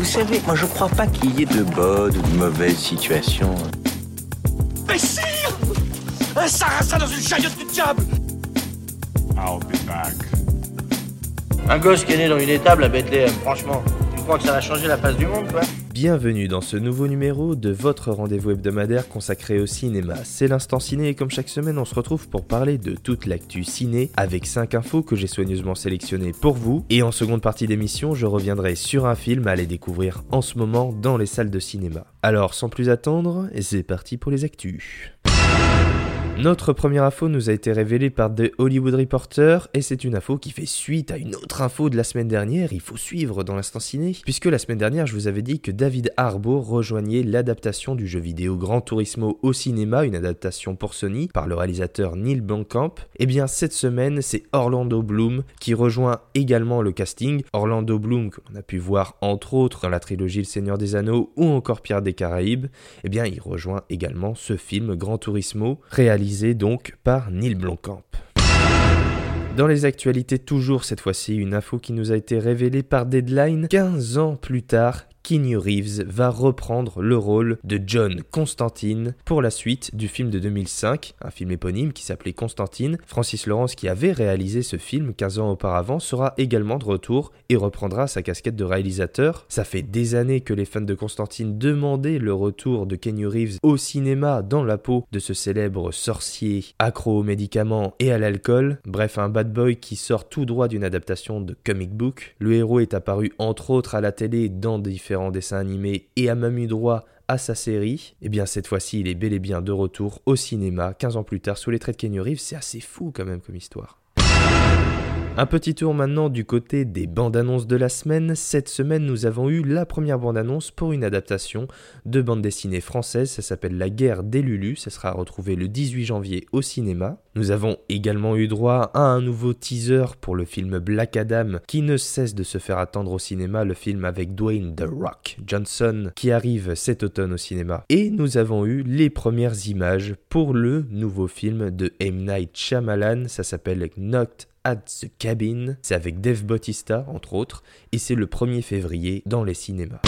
Vous savez, moi je crois pas qu'il y ait de bonnes ou de mauvaises situations. Mais sire Un sarrasin dans une chariote du diable I'll be back. Un gosse qui est né dans une étable à Bethléem, franchement. Tu crois que ça va changer la face du monde, quoi Bienvenue dans ce nouveau numéro de votre rendez-vous hebdomadaire consacré au cinéma. C'est l'instant ciné et comme chaque semaine on se retrouve pour parler de toute l'actu ciné avec 5 infos que j'ai soigneusement sélectionnées pour vous. Et en seconde partie d'émission je reviendrai sur un film à aller découvrir en ce moment dans les salles de cinéma. Alors sans plus attendre, c'est parti pour les actus. Notre première info nous a été révélée par The Hollywood Reporter et c'est une info qui fait suite à une autre info de la semaine dernière, il faut suivre dans l'instant ciné, puisque la semaine dernière je vous avais dit que David Harbour rejoignait l'adaptation du jeu vidéo Gran Turismo au cinéma, une adaptation pour Sony par le réalisateur Neil Blomkamp. Et eh bien cette semaine c'est Orlando Bloom qui rejoint également le casting, Orlando Bloom qu'on a pu voir entre autres dans la trilogie Le Seigneur des Anneaux ou encore Pierre des Caraïbes, et eh bien il rejoint également ce film Gran Turismo réalisé donc par Neil Blomkamp. Dans les actualités, toujours cette fois-ci, une info qui nous a été révélée par Deadline 15 ans plus tard Keanu Reeves va reprendre le rôle de John Constantine pour la suite du film de 2005, un film éponyme qui s'appelait Constantine. Francis Lawrence, qui avait réalisé ce film 15 ans auparavant, sera également de retour et reprendra sa casquette de réalisateur. Ça fait des années que les fans de Constantine demandaient le retour de Keanu Reeves au cinéma dans la peau de ce célèbre sorcier accro aux médicaments et à l'alcool. Bref, un bad boy qui sort tout droit d'une adaptation de comic book. Le héros est apparu entre autres à la télé dans différents différents dessins animés et a même eu droit à sa série, et eh bien cette fois-ci il est bel et bien de retour au cinéma 15 ans plus tard sous les traits de Kenny Reeves, c'est assez fou quand même comme histoire. Un petit tour maintenant du côté des bandes annonces de la semaine. Cette semaine, nous avons eu la première bande annonce pour une adaptation de bande dessinée française. Ça s'appelle La guerre des Lulus. Ça sera retrouvé le 18 janvier au cinéma. Nous avons également eu droit à un nouveau teaser pour le film Black Adam qui ne cesse de se faire attendre au cinéma. Le film avec Dwayne The Rock Johnson qui arrive cet automne au cinéma. Et nous avons eu les premières images pour le nouveau film de M. Night Shyamalan. Ça s'appelle Knocked at the Cabin. C'est avec Dave Bautista, entre autres, et c'est le 1er février dans les cinémas.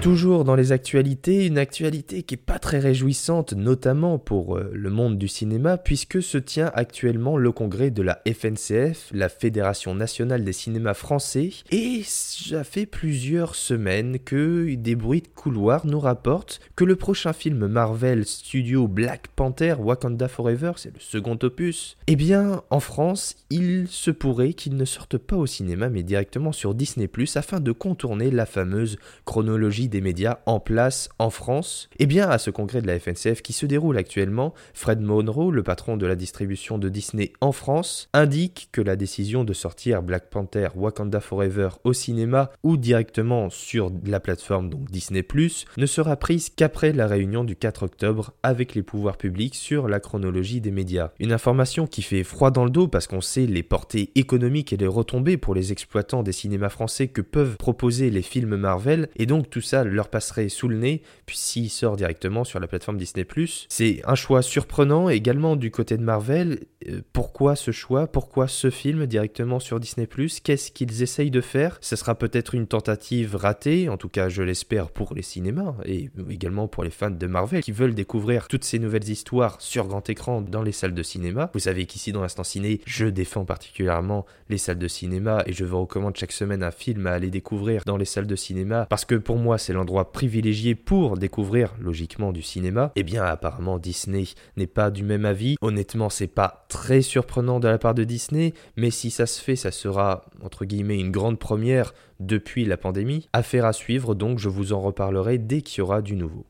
Toujours dans les actualités, une actualité qui est pas très réjouissante, notamment pour euh, le monde du cinéma, puisque se tient actuellement le congrès de la FNCF, la Fédération nationale des cinémas français, et ça fait plusieurs semaines que des bruits de couloir nous rapportent que le prochain film Marvel Studio Black Panther Wakanda Forever, c'est le second opus, eh bien en France, il se pourrait qu'il ne sorte pas au cinéma mais directement sur Disney ⁇ afin de contourner la fameuse chronologie des médias en place en France Eh bien, à ce congrès de la FNCF qui se déroule actuellement, Fred Monroe, le patron de la distribution de Disney en France, indique que la décision de sortir Black Panther Wakanda Forever au cinéma ou directement sur la plateforme donc Disney ⁇ ne sera prise qu'après la réunion du 4 octobre avec les pouvoirs publics sur la chronologie des médias. Une information qui fait froid dans le dos parce qu'on sait les portées économiques et les retombées pour les exploitants des cinémas français que peuvent proposer les films Marvel et donc tout ça leur passerait sous le nez, puis s'il sort directement sur la plateforme Disney ⁇ c'est un choix surprenant également du côté de Marvel. Euh, pourquoi ce choix? Pourquoi ce film directement sur Disney ⁇ Qu'est-ce qu'ils essayent de faire? Ce sera peut-être une tentative ratée, en tout cas je l'espère pour les cinémas, et également pour les fans de Marvel qui veulent découvrir toutes ces nouvelles histoires sur grand écran dans les salles de cinéma. Vous savez qu'ici dans l'instant ciné, je défends particulièrement les salles de cinéma et je vous recommande chaque semaine un film à aller découvrir dans les salles de cinéma parce que pour moi c'est l'endroit privilégié pour découvrir logiquement du cinéma, eh bien apparemment Disney n'est pas du même avis. Honnêtement, c'est pas très surprenant de la part de Disney, mais si ça se fait, ça sera entre guillemets une grande première depuis la pandémie. Affaire à suivre, donc je vous en reparlerai dès qu'il y aura du nouveau.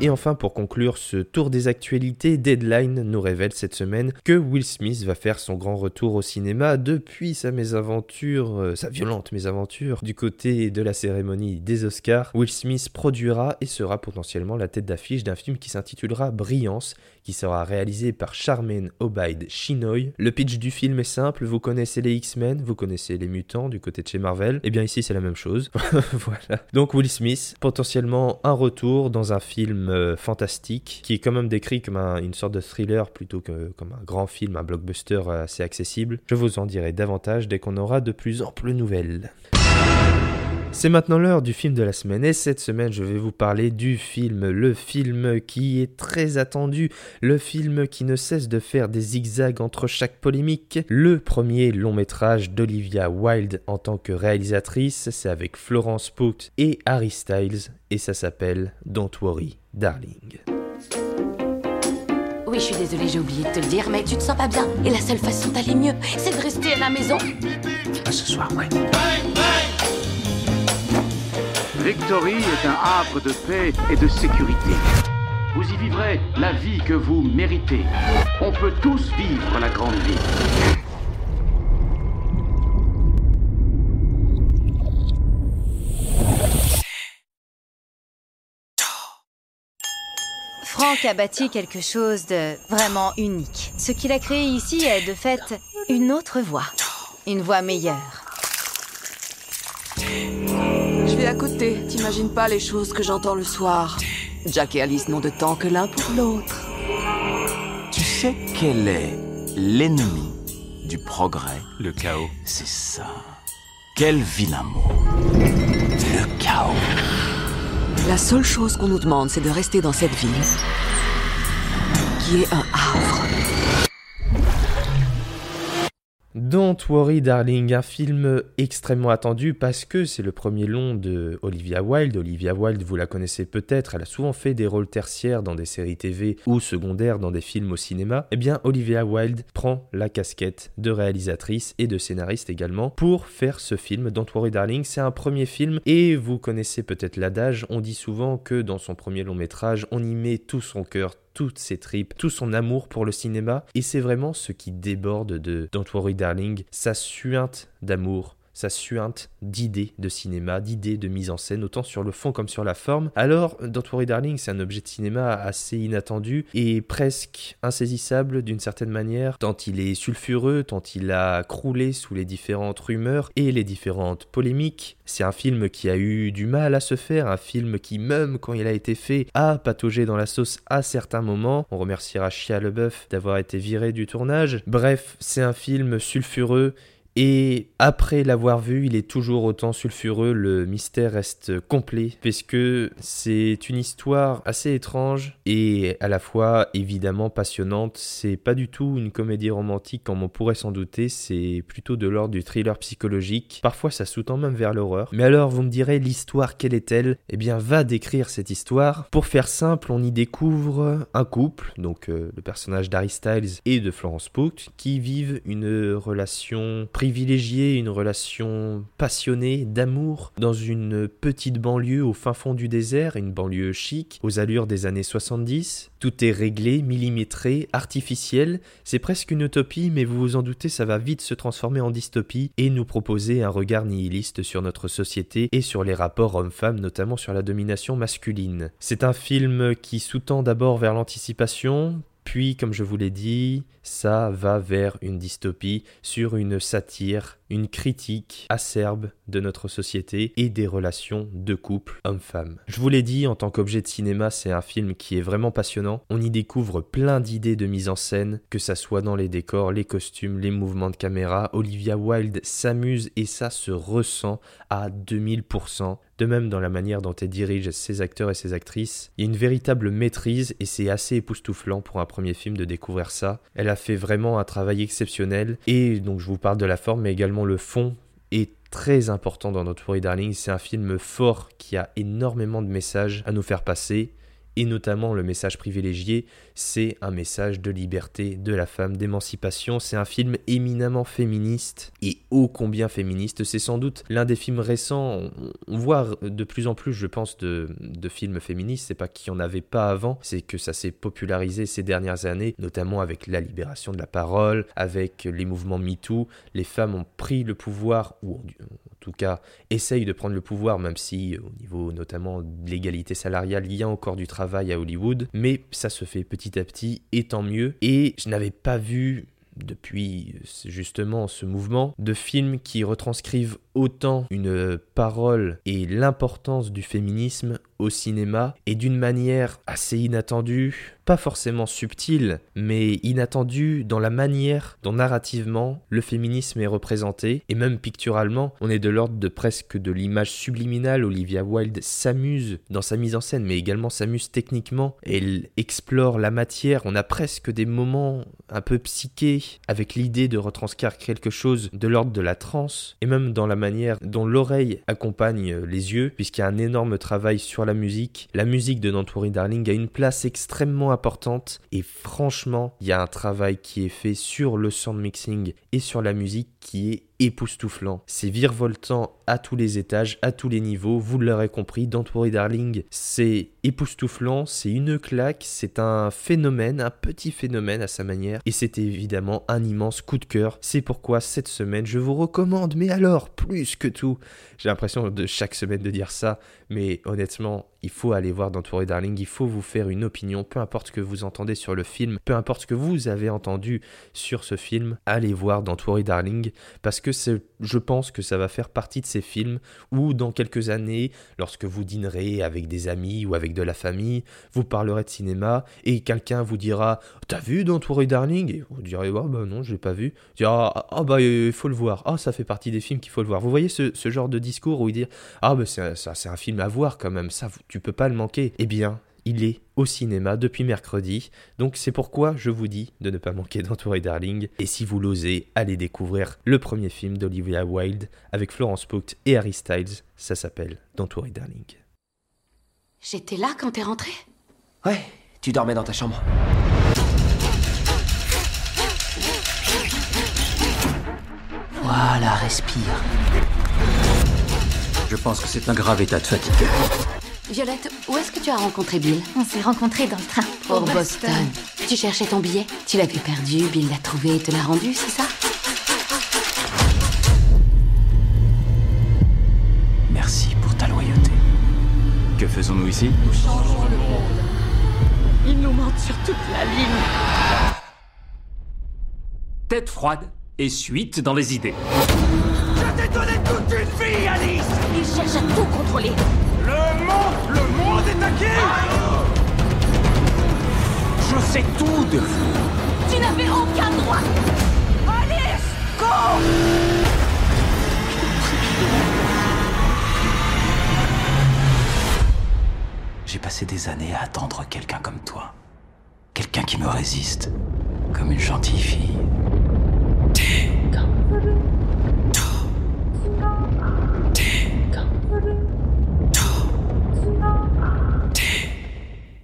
Et enfin, pour conclure ce tour des actualités, Deadline nous révèle cette semaine que Will Smith va faire son grand retour au cinéma depuis sa mésaventure, euh, sa violente mésaventure du côté de la cérémonie des Oscars. Will Smith produira et sera potentiellement la tête d'affiche d'un film qui s'intitulera Brillance, qui sera réalisé par Charmaine Obaid Chinoy. Le pitch du film est simple, vous connaissez les X-Men, vous connaissez les mutants du côté de chez Marvel, et eh bien ici c'est la même chose. voilà. Donc Will Smith, potentiellement un retour dans un film euh, fantastique, qui est quand même décrit comme une sorte de thriller plutôt que comme un grand film, un blockbuster assez accessible. Je vous en dirai davantage dès qu'on aura de plus amples nouvelles. C'est maintenant l'heure du film de la semaine et cette semaine je vais vous parler du film, le film qui est très attendu, le film qui ne cesse de faire des zigzags entre chaque polémique, le premier long métrage d'Olivia Wilde en tant que réalisatrice, c'est avec Florence Pugh et Harry Styles et ça s'appelle Don't Worry Darling. Oui, je suis désolée, j'ai oublié de te le dire, mais tu te sens pas bien. Et la seule façon d'aller mieux, c'est de rester à la maison. Pas ce soir, ouais. Victory est un havre de paix et de sécurité. Vous y vivrez la vie que vous méritez. On peut tous vivre la grande vie. Franck a bâti quelque chose de vraiment unique. Ce qu'il a créé ici est de fait une autre voix. Une voix meilleure. À côté, t'imagines pas les choses que j'entends le soir. Jack et Alice n'ont de temps que l'un pour l'autre. Tu sais quel est l'ennemi du progrès? Le chaos. C'est ça. Quel vilain mot. Le chaos. La seule chose qu'on nous demande, c'est de rester dans cette ville, qui est un Don't Worry Darling, un film extrêmement attendu parce que c'est le premier long de Olivia Wilde. Olivia Wilde, vous la connaissez peut-être, elle a souvent fait des rôles tertiaires dans des séries TV ou secondaires dans des films au cinéma. Eh bien, Olivia Wilde prend la casquette de réalisatrice et de scénariste également pour faire ce film. Don't Worry Darling, c'est un premier film et vous connaissez peut-être l'adage, on dit souvent que dans son premier long métrage, on y met tout son cœur, toutes ses tripes, tout son amour pour le cinéma. Et c'est vraiment ce qui déborde de Don't Worry Darling, sa suinte d'amour sa suinte d'idées de cinéma, d'idées de mise en scène, autant sur le fond comme sur la forme. Alors, Don't Worry Darling, c'est un objet de cinéma assez inattendu et presque insaisissable d'une certaine manière, tant il est sulfureux, tant il a croulé sous les différentes rumeurs et les différentes polémiques. C'est un film qui a eu du mal à se faire, un film qui, même quand il a été fait, a pataugé dans la sauce à certains moments. On remerciera Chia Leboeuf d'avoir été viré du tournage. Bref, c'est un film sulfureux et après l'avoir vu, il est toujours autant sulfureux, le mystère reste complet, puisque c'est une histoire assez étrange et à la fois évidemment passionnante. C'est pas du tout une comédie romantique comme on pourrait s'en douter, c'est plutôt de l'ordre du thriller psychologique. Parfois ça sous-tend même vers l'horreur. Mais alors vous me direz, l'histoire, quelle est-elle? Eh bien, va décrire cette histoire. Pour faire simple, on y découvre un couple, donc euh, le personnage d'Harry Styles et de Florence Pugh, qui vivent une relation privilégier une relation passionnée d'amour dans une petite banlieue au fin fond du désert, une banlieue chic, aux allures des années 70. Tout est réglé, millimétré, artificiel. C'est presque une utopie, mais vous vous en doutez, ça va vite se transformer en dystopie et nous proposer un regard nihiliste sur notre société et sur les rapports hommes-femmes, notamment sur la domination masculine. C'est un film qui sous-tend d'abord vers l'anticipation, puis, comme je vous l'ai dit, ça va vers une dystopie sur une satire, une critique acerbe de notre société et des relations de couple homme-femme. Je vous l'ai dit, en tant qu'objet de cinéma, c'est un film qui est vraiment passionnant. On y découvre plein d'idées de mise en scène, que ça soit dans les décors, les costumes, les mouvements de caméra. Olivia Wilde s'amuse et ça se ressent à 2000%. De même dans la manière dont elle dirige ses acteurs et ses actrices, il y a une véritable maîtrise et c'est assez époustouflant pour un premier film de découvrir ça. Elle a fait vraiment un travail exceptionnel et donc je vous parle de la forme mais également le fond est très important dans notre Worry Darling. C'est un film fort qui a énormément de messages à nous faire passer et notamment le message privilégié, c'est un message de liberté de la femme, d'émancipation. C'est un film éminemment féministe et ô combien féministe. C'est sans doute l'un des films récents. On voit de plus en plus, je pense, de, films féministes. C'est pas qu'il n'y en avait pas avant, c'est que ça s'est popularisé ces dernières années, notamment avec la libération de la parole, avec les mouvements MeToo. Les femmes ont pris le pouvoir, ou tout cas essayent de prendre le pouvoir, même si au niveau notamment de l'égalité salariale, il y a encore du travail à Hollywood. Mais ça se fait petit à petit, et tant mieux. Et je n'avais pas vu depuis justement ce mouvement de films qui retranscrivent autant une parole et l'importance du féminisme au cinéma et d'une manière assez inattendue, pas forcément subtile, mais inattendue dans la manière dont narrativement le féminisme est représenté et même picturalement, on est de l'ordre de presque de l'image subliminale. Olivia Wilde s'amuse dans sa mise en scène, mais également s'amuse techniquement. Elle explore la matière. On a presque des moments un peu psychés avec l'idée de retranscrire quelque chose de l'ordre de la transe et même dans la manière dont l'oreille accompagne les yeux, puisqu'il y a un énorme travail sur la musique. La musique de Dantouri Darling a une place extrêmement importante et franchement, il y a un travail qui est fait sur le sound mixing et sur la musique qui est époustouflant. C'est virevoltant à tous les étages, à tous les niveaux. Vous l'aurez compris, Don't Worry Darling, c'est époustouflant, c'est une claque, c'est un phénomène, un petit phénomène à sa manière. Et c'est évidemment un immense coup de cœur. C'est pourquoi cette semaine, je vous recommande, mais alors, plus que tout, j'ai l'impression de chaque semaine de dire ça, mais honnêtement, il faut aller voir Don't Worry Darling, il faut vous faire une opinion, peu importe ce que vous entendez sur le film, peu importe ce que vous avez entendu sur ce film, allez voir Don't Worry Darling, parce que je pense que ça va faire partie de ces films où dans quelques années, lorsque vous dînerez avec des amis ou avec de la famille, vous parlerez de cinéma et quelqu'un vous dira T'as vu Don't Worry Darling? Et vous direz bah non, je l'ai pas vu. Ah, ah, bah il faut le voir. Ah ça fait partie des films qu'il faut le voir. Vous voyez ce, genre de discours où il dit Ah bah c'est un film à voir quand même, ça tu peux pas le manquer. Eh bien, il est au cinéma depuis mercredi. Donc c'est pourquoi je vous dis de ne pas manquer d'entourer Darling. Et si vous l'osez, allez découvrir le premier film d'Olivia Wilde avec Florence Pugh et Harry Styles. Ça s'appelle D'entourer Darling. J'étais là quand t'es rentré? Ouais, tu dormais dans ta chambre. Voilà, respire. Je pense que c'est un grave état de fatigue. Violette, où est-ce que tu as rencontré Bill On s'est rencontrés dans le train. Pour Boston. Tu cherchais ton billet Tu l'avais perdu, Bill l'a trouvé et te l'a rendu, c'est ça Merci pour ta loyauté. Que faisons-nous ici Nous changeons le monde. Il nous mentent sur toute la ligne. Tête froide et suite dans les idées. Donné toute une vie, Alice Il cherche à tout contrôler. Le monde, le monde est qui Je sais tout de vous. Tu n'avais aucun droit. Alice, cours J'ai passé des années à attendre quelqu'un comme toi. Quelqu'un qui me résiste. Comme une gentille fille.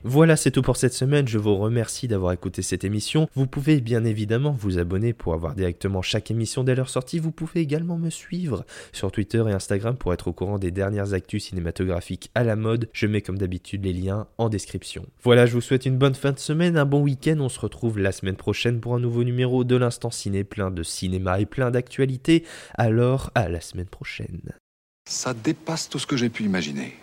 Voilà, c'est tout pour cette semaine. Je vous remercie d'avoir écouté cette émission. Vous pouvez bien évidemment vous abonner pour avoir directement chaque émission dès leur sortie. Vous pouvez également me suivre sur Twitter et Instagram pour être au courant des dernières actus cinématographiques à la mode. Je mets comme d'habitude les liens en description. Voilà, je vous souhaite une bonne fin de semaine, un bon week-end. On se retrouve la semaine prochaine pour un nouveau numéro de l'Instant Ciné, plein de cinéma et plein d'actualités. Alors, à la semaine prochaine. Ça dépasse tout ce que j'ai pu imaginer.